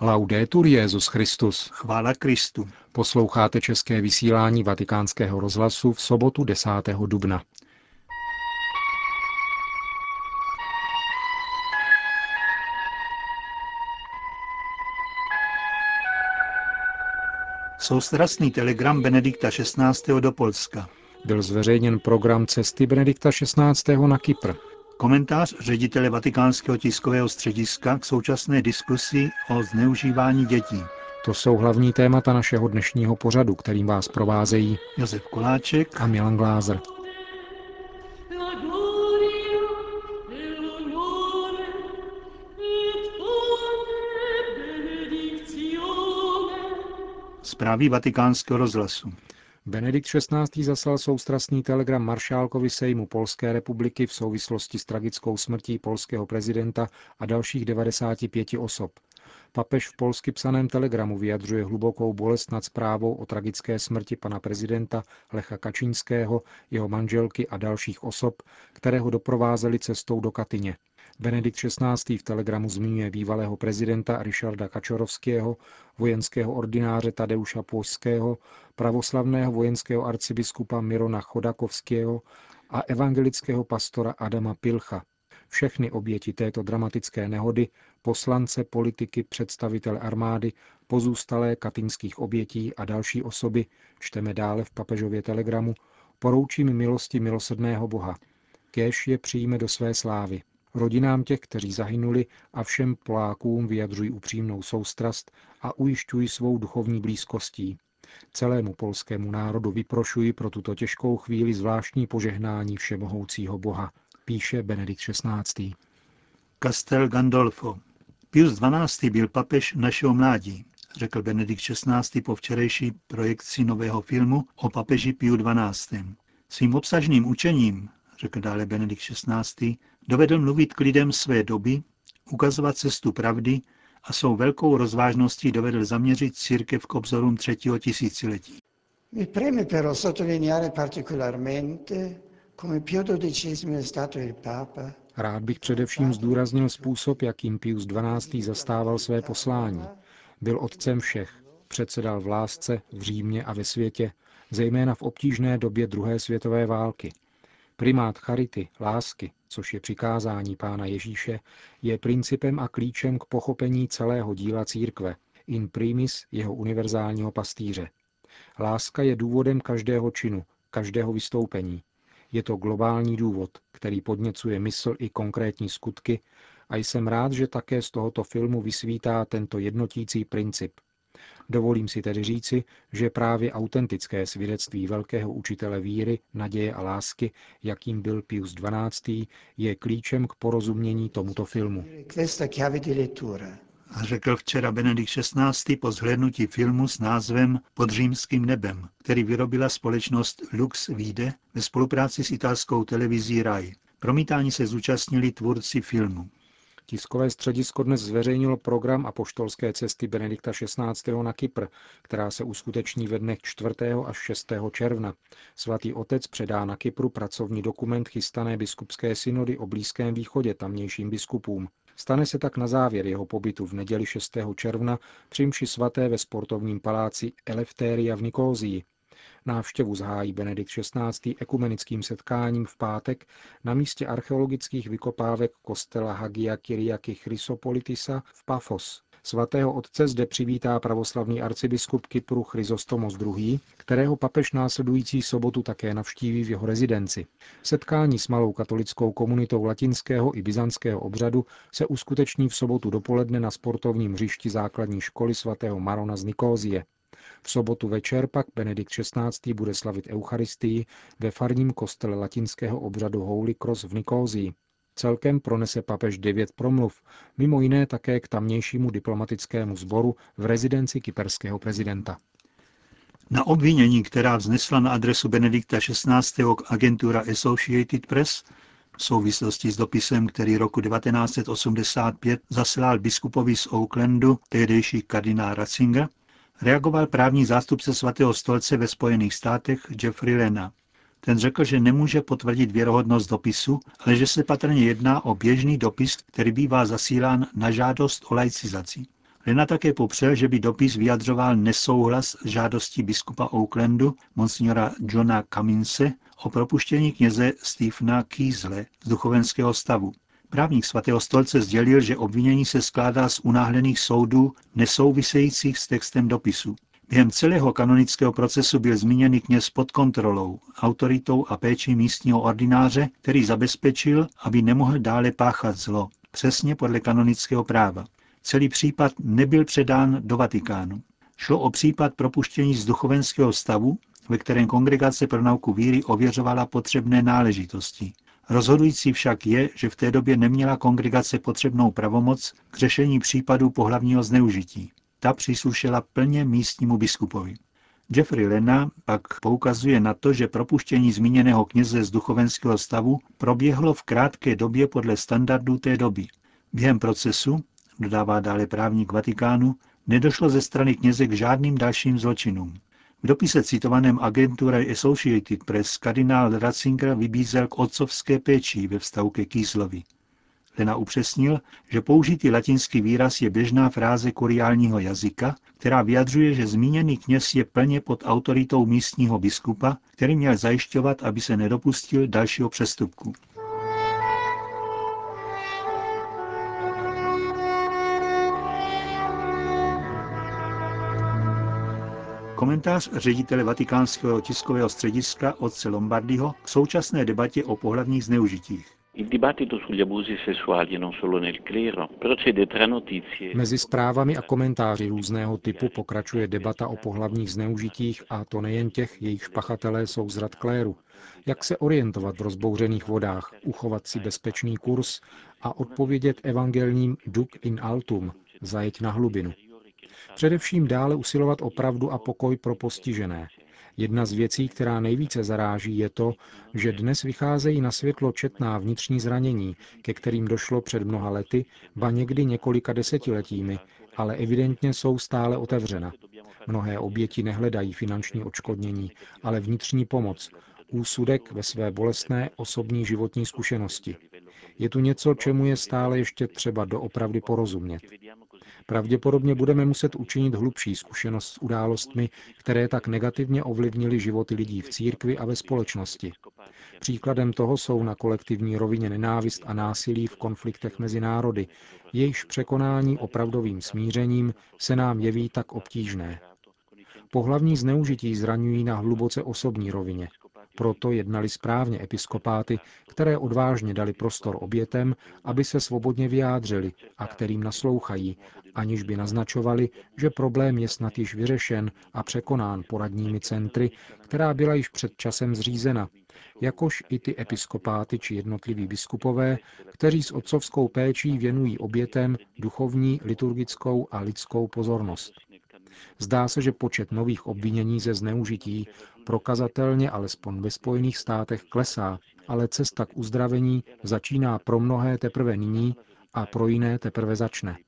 Laudetur Jezus Christus. Chvála Kristu. Posloucháte české vysílání Vatikánského rozhlasu v sobotu 10. dubna. Soustrasný telegram Benedikta XVI. do Polska. Byl zveřejněn program cesty Benedikta XVI. na Kypr. Komentář ředitele Vatikánského tiskového střediska k současné diskusi o zneužívání dětí. To jsou hlavní témata našeho dnešního pořadu, kterým vás provázejí Josef Koláček a Milan Glázer. Zprávy vatikánského rozhlasu. Benedikt XVI. zaslal soustrasný telegram maršálkovi Sejmu Polské republiky v souvislosti s tragickou smrtí polského prezidenta a dalších 95 osob. Papež v polsky psaném telegramu vyjadřuje hlubokou bolest nad zprávou o tragické smrti pana prezidenta Lecha Kačínského, jeho manželky a dalších osob, které ho doprovázeli cestou do Katyně. Benedikt XVI. v telegramu zmiňuje bývalého prezidenta Richarda Kačorovského, vojenského ordináře Tadeuša Požského, pravoslavného vojenského arcibiskupa Mirona Chodakovského a evangelického pastora Adama Pilcha. Všechny oběti této dramatické nehody, poslance, politiky, představitele armády, pozůstalé katinských obětí a další osoby, čteme dále v papežově telegramu, poroučím milosti milosrdného Boha. Kéž je přijme do své slávy. Rodinám těch, kteří zahynuli a všem Polákům vyjadřují upřímnou soustrast a ujišťují svou duchovní blízkostí. Celému polskému národu vyprošuji pro tuto těžkou chvíli zvláštní požehnání všemohoucího Boha, píše Benedikt XVI. Castel Gandolfo. Pius XII. byl papež našeho mládí, řekl Benedikt XVI. po včerejší projekci nového filmu o papeži Piu XII. Svým obsažným učením, řekl dále Benedikt XVI., dovedl mluvit k lidem své doby, ukazovat cestu pravdy a svou velkou rozvážností dovedl zaměřit církev k obzorům třetího tisíciletí. Mi preme però sottolineare particolarmente come Pio XII è stato il Papa Rád bych především zdůraznil způsob, jakým Pius XII. zastával své poslání. Byl otcem všech, předsedal v lásce v Římě a ve světě, zejména v obtížné době druhé světové války. Primát charity, lásky, což je přikázání Pána Ježíše, je principem a klíčem k pochopení celého díla církve, in primis jeho univerzálního pastýře. Láska je důvodem každého činu, každého vystoupení. Je to globální důvod, který podněcuje mysl i konkrétní skutky a jsem rád, že také z tohoto filmu vysvítá tento jednotící princip. Dovolím si tedy říci, že právě autentické svědectví velkého učitele víry, naděje a lásky, jakým byl Pius XII., je klíčem k porozumění tomuto filmu. A řekl včera Benedikt XVI. po zhlédnutí filmu s názvem Pod římským nebem, který vyrobila společnost Lux Vide ve spolupráci s italskou televizí RAI. Promítání se zúčastnili tvůrci filmu. Tiskové středisko dnes zveřejnilo program apoštolské cesty Benedikta XVI. na Kypr, která se uskuteční ve dnech 4. až 6. června. Svatý otec předá na Kypru pracovní dokument chystané biskupské synody o Blízkém východě tamnějším biskupům. Stane se tak na závěr jeho pobytu v neděli 6. června při mši svaté ve sportovním paláci Eleftéria v Nikózii. Návštěvu zhájí Benedikt XVI. ekumenickým setkáním v pátek na místě archeologických vykopávek kostela Hagia Kyriaky Chrysopolitisa v Pafos. Svatého otce zde přivítá pravoslavný arcibiskup Kypru Chryzostomos II., kterého papež následující sobotu také navštíví v jeho rezidenci. Setkání s malou katolickou komunitou latinského i byzantského obřadu se uskuteční v sobotu dopoledne na sportovním hřišti základní školy svatého Marona z Nikózie. V sobotu večer pak Benedikt XVI. bude slavit Eucharistii ve farním kostele latinského obřadu Holy Cross v Nikózii. Celkem pronese papež devět promluv, mimo jiné také k tamnějšímu diplomatickému sboru v rezidenci kyperského prezidenta. Na obvinění, která vznesla na adresu Benedikta XVI. agentura Associated Press v souvislosti s dopisem, který roku 1985 zaslal biskupovi z Oaklandu, tehdejší kardinál Ratzinger, reagoval právní zástupce svatého stolce ve Spojených státech Jeffrey Lena. Ten řekl, že nemůže potvrdit věrohodnost dopisu, ale že se patrně jedná o běžný dopis, který bývá zasílán na žádost o laicizaci. Lena také popřel, že by dopis vyjadřoval nesouhlas s žádostí biskupa Oaklandu, monsignora Johna Kaminse, o propuštění kněze Stephena Kýzle z duchovenského stavu. Právník svatého stolce sdělil, že obvinění se skládá z unáhlených soudů nesouvisejících s textem dopisu. Během celého kanonického procesu byl zmíněný kněz pod kontrolou, autoritou a péčí místního ordináře, který zabezpečil, aby nemohl dále páchat zlo, přesně podle kanonického práva. Celý případ nebyl předán do Vatikánu. Šlo o případ propuštění z duchovenského stavu, ve kterém kongregace pro nauku víry ověřovala potřebné náležitosti. Rozhodující však je, že v té době neměla kongregace potřebnou pravomoc k řešení případů pohlavního zneužití. Ta příslušela plně místnímu biskupovi. Jeffrey Lena pak poukazuje na to, že propuštění zmíněného kněze z duchovenského stavu proběhlo v krátké době podle standardů té doby. Během procesu, dodává dále právník Vatikánu, nedošlo ze strany kněze k žádným dalším zločinům. V dopise citovaném agenturou Associated Press kardinál Ratzinger vybízel k otcovské péči ve vztahu ke Kýzlovi. Lena upřesnil, že použitý latinský výraz je běžná fráze kuriálního jazyka, která vyjadřuje, že zmíněný kněz je plně pod autoritou místního biskupa, který měl zajišťovat, aby se nedopustil dalšího přestupku. Komentář ředitele vatikánského tiskového střediska otce Lombardiho k současné debatě o pohlavních zneužitích. Mezi zprávami a komentáři různého typu pokračuje debata o pohlavních zneužitích a to nejen těch, jejichž pachatelé jsou z rad kléru. Jak se orientovat v rozbouřených vodách, uchovat si bezpečný kurz a odpovědět evangelním duc in altum, zajeť na hlubinu. Především dále usilovat o pravdu a pokoj pro postižené. Jedna z věcí, která nejvíce zaráží, je to, že dnes vycházejí na světlo četná vnitřní zranění, ke kterým došlo před mnoha lety, ba někdy několika desetiletími, ale evidentně jsou stále otevřena. Mnohé oběti nehledají finanční odškodnění, ale vnitřní pomoc, úsudek ve své bolestné osobní životní zkušenosti. Je tu něco, čemu je stále ještě třeba doopravdy porozumět. Pravděpodobně budeme muset učinit hlubší zkušenost s událostmi, které tak negativně ovlivnily životy lidí v církvi a ve společnosti. Příkladem toho jsou na kolektivní rovině nenávist a násilí v konfliktech mezi národy, jejichž překonání opravdovým smířením se nám jeví tak obtížné. Pohlavní zneužití zraňují na hluboce osobní rovině. Proto jednali správně episkopáty, které odvážně dali prostor obětem, aby se svobodně vyjádřili a kterým naslouchají, aniž by naznačovali, že problém je snad již vyřešen a překonán poradními centry, která byla již před časem zřízena, jakož i ty episkopáty či jednotliví biskupové, kteří s otcovskou péčí věnují obětem duchovní, liturgickou a lidskou pozornost. Zdá se, že počet nových obvinění ze zneužití prokazatelně alespoň ve Spojených státech klesá, ale cesta k uzdravení začíná pro mnohé teprve nyní a pro jiné teprve začne.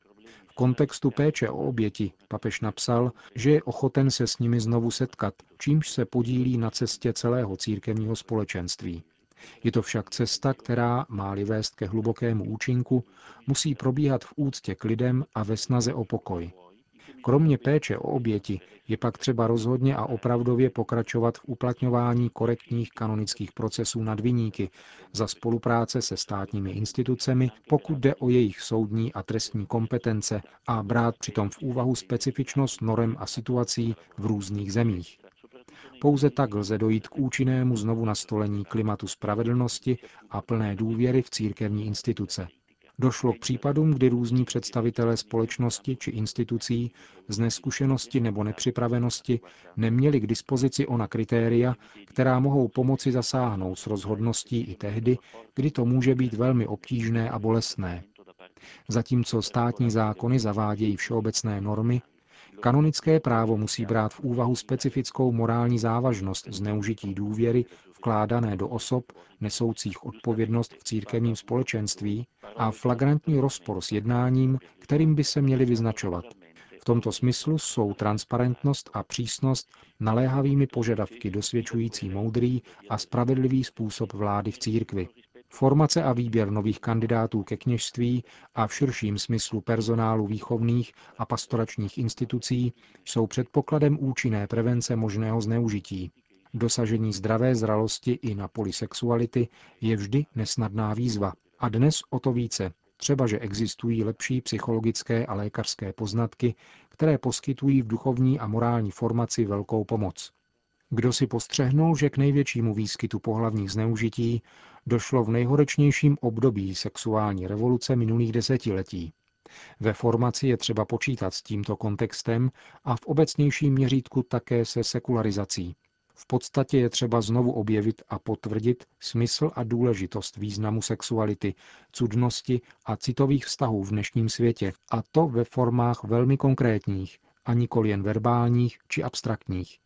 V kontextu péče o oběti papež napsal, že je ochoten se s nimi znovu setkat, čímž se podílí na cestě celého církevního společenství. Je to však cesta, která, má-li vést ke hlubokému účinku, musí probíhat v úctě k lidem a ve snaze o pokoj. Kromě péče o oběti je pak třeba rozhodně a opravdově pokračovat v uplatňování korektních kanonických procesů nad viníky za spolupráce se státními institucemi, pokud jde o jejich soudní a trestní kompetence a brát přitom v úvahu specifičnost norem a situací v různých zemích. Pouze tak lze dojít k účinnému znovu nastolení klimatu spravedlnosti a plné důvěry v církevní instituce. Došlo k případům, kdy různí představitelé společnosti či institucí z neskušenosti nebo nepřipravenosti neměli k dispozici ona kritéria, která mohou pomoci zasáhnout s rozhodností i tehdy, kdy to může být velmi obtížné a bolestné. Zatímco státní zákony zavádějí všeobecné normy, kanonické právo musí brát v úvahu specifickou morální závažnost zneužití důvěry vkládané do osob nesoucích odpovědnost v církevním společenství a flagrantní rozpor s jednáním, kterým by se měli vyznačovat. V tomto smyslu jsou transparentnost a přísnost naléhavými požadavky dosvědčující moudrý a spravedlivý způsob vlády v církvi. Formace a výběr nových kandidátů ke kněžství a v širším smyslu personálu výchovných a pastoračních institucí jsou předpokladem účinné prevence možného zneužití. Dosažení zdravé zralosti i na poli sexuality je vždy nesnadná výzva. A dnes o to více, třeba že existují lepší psychologické a lékařské poznatky, které poskytují v duchovní a morální formaci velkou pomoc. Kdo si postřehnul, že k největšímu výskytu pohlavních zneužití došlo v nejhorečnějším období sexuální revoluce minulých desetiletí. Ve formaci je třeba počítat s tímto kontextem a v obecnějším měřítku také se sekularizací. V podstatě je třeba znovu objevit a potvrdit smysl a důležitost významu sexuality, cudnosti a citových vztahů v dnešním světě, a to ve formách velmi konkrétních, a nikoli jen verbálních či abstraktních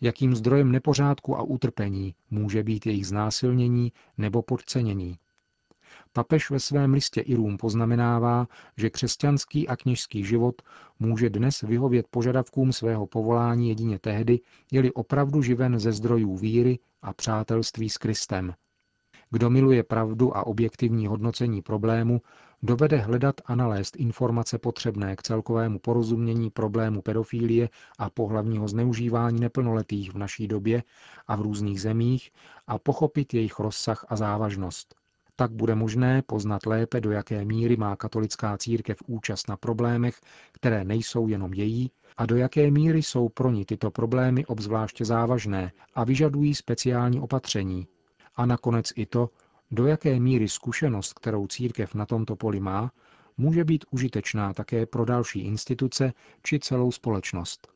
jakým zdrojem nepořádku a utrpení může být jejich znásilnění nebo podcenění. Papež ve svém listě Irům poznamenává, že křesťanský a kněžský život může dnes vyhovět požadavkům svého povolání jedině tehdy, je-li opravdu živen ze zdrojů víry a přátelství s Kristem. Kdo miluje pravdu a objektivní hodnocení problému, dovede hledat a nalézt informace potřebné k celkovému porozumění problému pedofílie a pohlavního zneužívání neplnoletých v naší době a v různých zemích a pochopit jejich rozsah a závažnost. Tak bude možné poznat lépe, do jaké míry má katolická církev účast na problémech, které nejsou jenom její, a do jaké míry jsou pro ní tyto problémy obzvláště závažné a vyžadují speciální opatření. A nakonec i to, do jaké míry zkušenost, kterou církev na tomto poli má, může být užitečná také pro další instituce či celou společnost.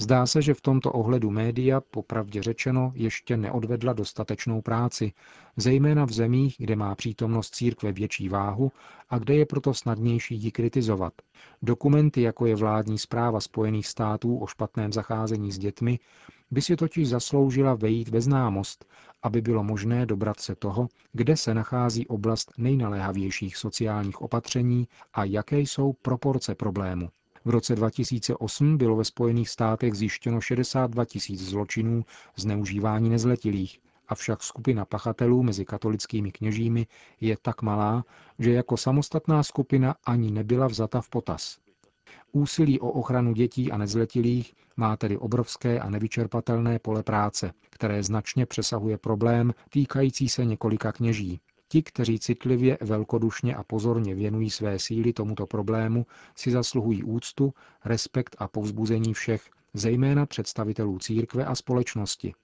Zdá se, že v tomto ohledu média, popravdě řečeno, ještě neodvedla dostatečnou práci, zejména v zemích, kde má přítomnost církve větší váhu a kde je proto snadnější ji kritizovat. Dokumenty, jako je vládní zpráva Spojených států o špatném zacházení s dětmi, by si totiž zasloužila vejít ve známost, aby bylo možné dobrat se toho, kde se nachází oblast nejnaléhavějších sociálních opatření a jaké jsou proporce problému. V roce 2008 bylo ve Spojených státech zjištěno 62 tisíc zločinů zneužívání nezletilých, avšak skupina pachatelů mezi katolickými kněžími je tak malá, že jako samostatná skupina ani nebyla vzata v potaz. Úsilí o ochranu dětí a nezletilých má tedy obrovské a nevyčerpatelné pole práce, které značně přesahuje problém týkající se několika kněží. Ti, kteří citlivě, velkodušně a pozorně věnují své síly tomuto problému, si zasluhují úctu, respekt a povzbuzení všech, zejména představitelů církve a společnosti.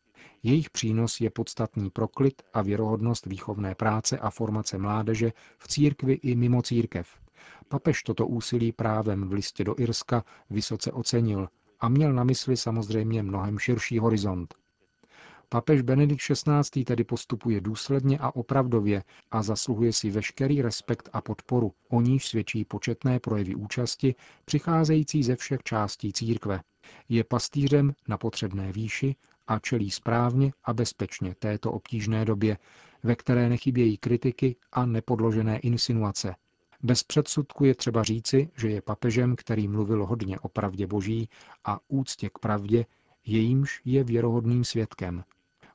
Jejich přínos je podstatný proklid a věrohodnost výchovné práce a formace mládeže v církvi i mimo církev. Papež toto úsilí právem v listě do Irska vysoce ocenil a měl na mysli samozřejmě mnohem širší horizont. Papež Benedikt XVI. tedy postupuje důsledně a opravdově a zasluhuje si veškerý respekt a podporu, o níž svědčí početné projevy účasti přicházející ze všech částí církve. Je pastýřem na potřebné výši a čelí správně a bezpečně této obtížné době, ve které nechybějí kritiky a nepodložené insinuace. Bez předsudku je třeba říci, že je papežem, který mluvil hodně o pravdě boží a úctě k pravdě, jejímž je věrohodným svědkem.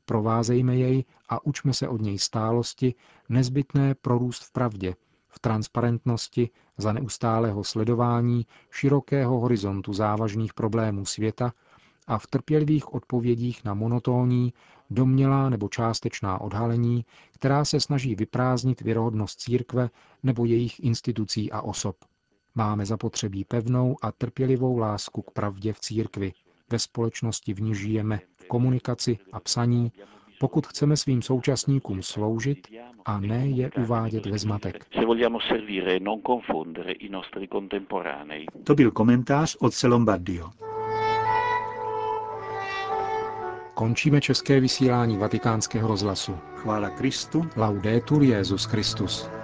Provázejme jej a učme se od něj stálosti, nezbytné prorůst v pravdě, v transparentnosti, za neustálého sledování širokého horizontu závažných problémů světa a v trpělivých odpovědích na monotónní, domnělá nebo částečná odhalení, která se snaží vyprázdnit věrohodnost církve nebo jejich institucí a osob. Máme zapotřebí pevnou a trpělivou lásku k pravdě v církvi, ve společnosti v ní žijeme, komunikaci a psaní, pokud chceme svým současníkům sloužit a ne je uvádět ve zmatek. To byl komentář od Lombardio. Končíme české vysílání vatikánského rozhlasu. Chvála Kristu. Laudetur Jezus Christus.